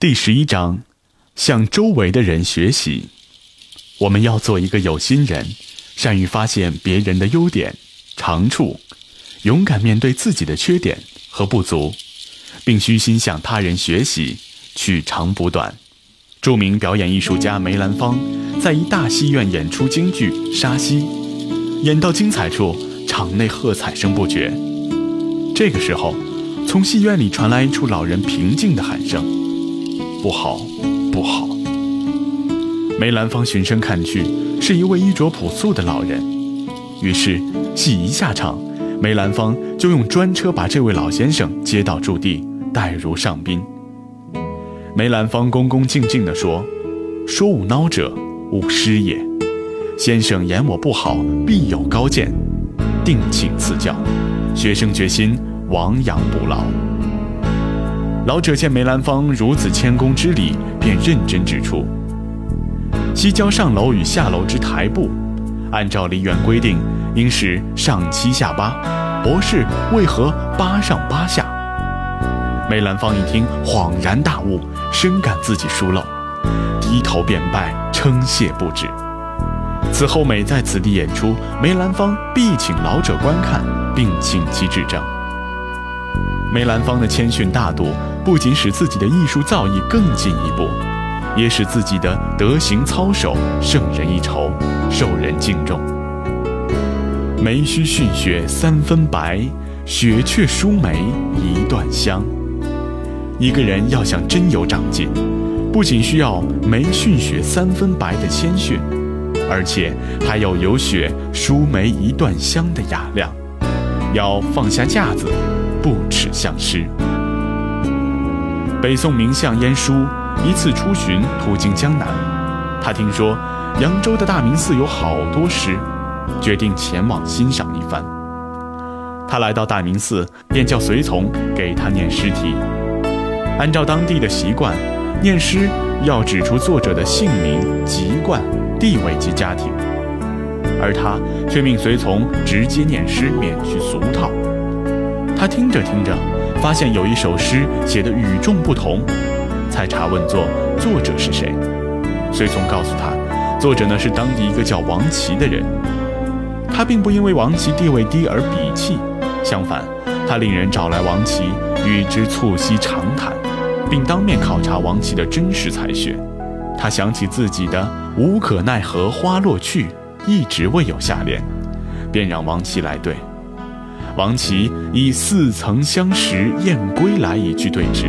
第十一章，向周围的人学习。我们要做一个有心人，善于发现别人的优点、长处，勇敢面对自己的缺点和不足，并虚心向他人学习，取长补短。著名表演艺术家梅兰芳在一大戏院演出京剧《沙溪》，演到精彩处，场内喝彩声不绝。这个时候，从戏院里传来一处老人平静的喊声。不好，不好！梅兰芳循声看去，是一位衣着朴素的老人。于是，戏一下场，梅兰芳就用专车把这位老先生接到驻地，带如上宾。梅兰芳恭恭敬敬地说：“说吾孬者，吾师也。先生言我不好，必有高见，定请赐教。学生决心亡羊补牢。”老者见梅兰芳如此谦恭之礼，便认真指出：西郊上楼与下楼之台步，按照梨园规定，应是上七下八。博士为何八上八下？梅兰芳一听，恍然大悟，深感自己疏漏，低头便拜，称谢不止。此后每在此地演出，梅兰芳必请老者观看，并请其指正。梅兰芳的谦逊大度。不仅使自己的艺术造诣更进一步，也使自己的德行操守胜人一筹，受人敬重。梅须逊雪三分白，雪却输梅一段香。一个人要想真有长进，不仅需要梅逊雪三分白的谦逊，而且还要有雪输梅一段香的雅量，要放下架子，不耻相师。北宋名相晏殊一次出巡，途经江南，他听说扬州的大明寺有好多诗，决定前往欣赏一番。他来到大明寺，便叫随从给他念诗题。按照当地的习惯，念诗要指出作者的姓名、籍贯、地位及家庭，而他却命随从直接念诗，免去俗套。他听着听着。发现有一首诗写的与众不同，才查问作作者是谁。随从告诉他，作者呢是当地一个叫王琦的人。他并不因为王琦地位低而鄙弃，相反，他令人找来王琦与之促膝长谈，并当面考察王琦的真实才学。他想起自己的“无可奈何花落去，一直未有下联”，便让王琦来对。王琦以“似曾相识燕归来”一句对之，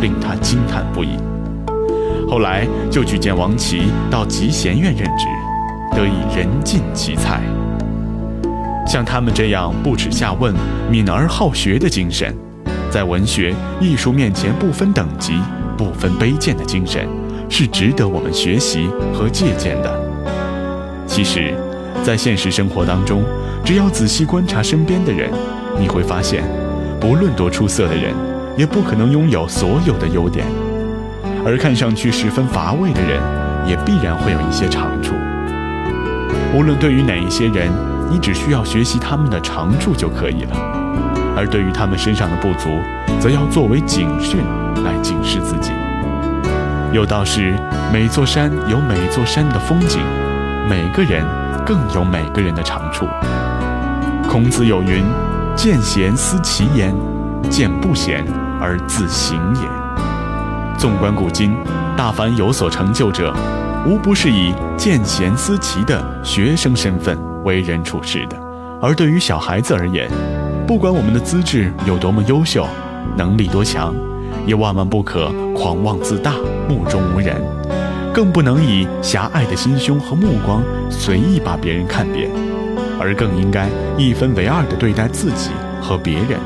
令他惊叹不已。后来就举荐王琦到集贤院任职，得以人尽其才。像他们这样不耻下问、敏而好学的精神，在文学艺术面前不分等级、不分卑贱的精神，是值得我们学习和借鉴的。其实，在现实生活当中，只要仔细观察身边的人，你会发现，不论多出色的人，也不可能拥有所有的优点；而看上去十分乏味的人，也必然会有一些长处。无论对于哪一些人，你只需要学习他们的长处就可以了；而对于他们身上的不足，则要作为警讯来警示自己。有道是：每座山有每座山的风景，每个人更有每个人的长处。孔子有云：“见贤思齐焉，见不贤而自省也。”纵观古今，大凡有所成就者，无不是以见贤思齐的学生身份为人处事的。而对于小孩子而言，不管我们的资质有多么优秀，能力多强，也万万不可狂妄自大、目中无人，更不能以狭隘的心胸和目光随意把别人看扁。而更应该一分为二地对待自己和别人，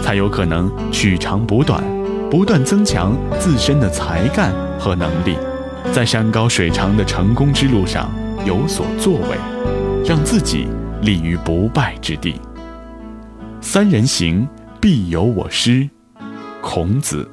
才有可能取长补短，不断增强自身的才干和能力，在山高水长的成功之路上有所作为，让自己立于不败之地。三人行，必有我师。孔子。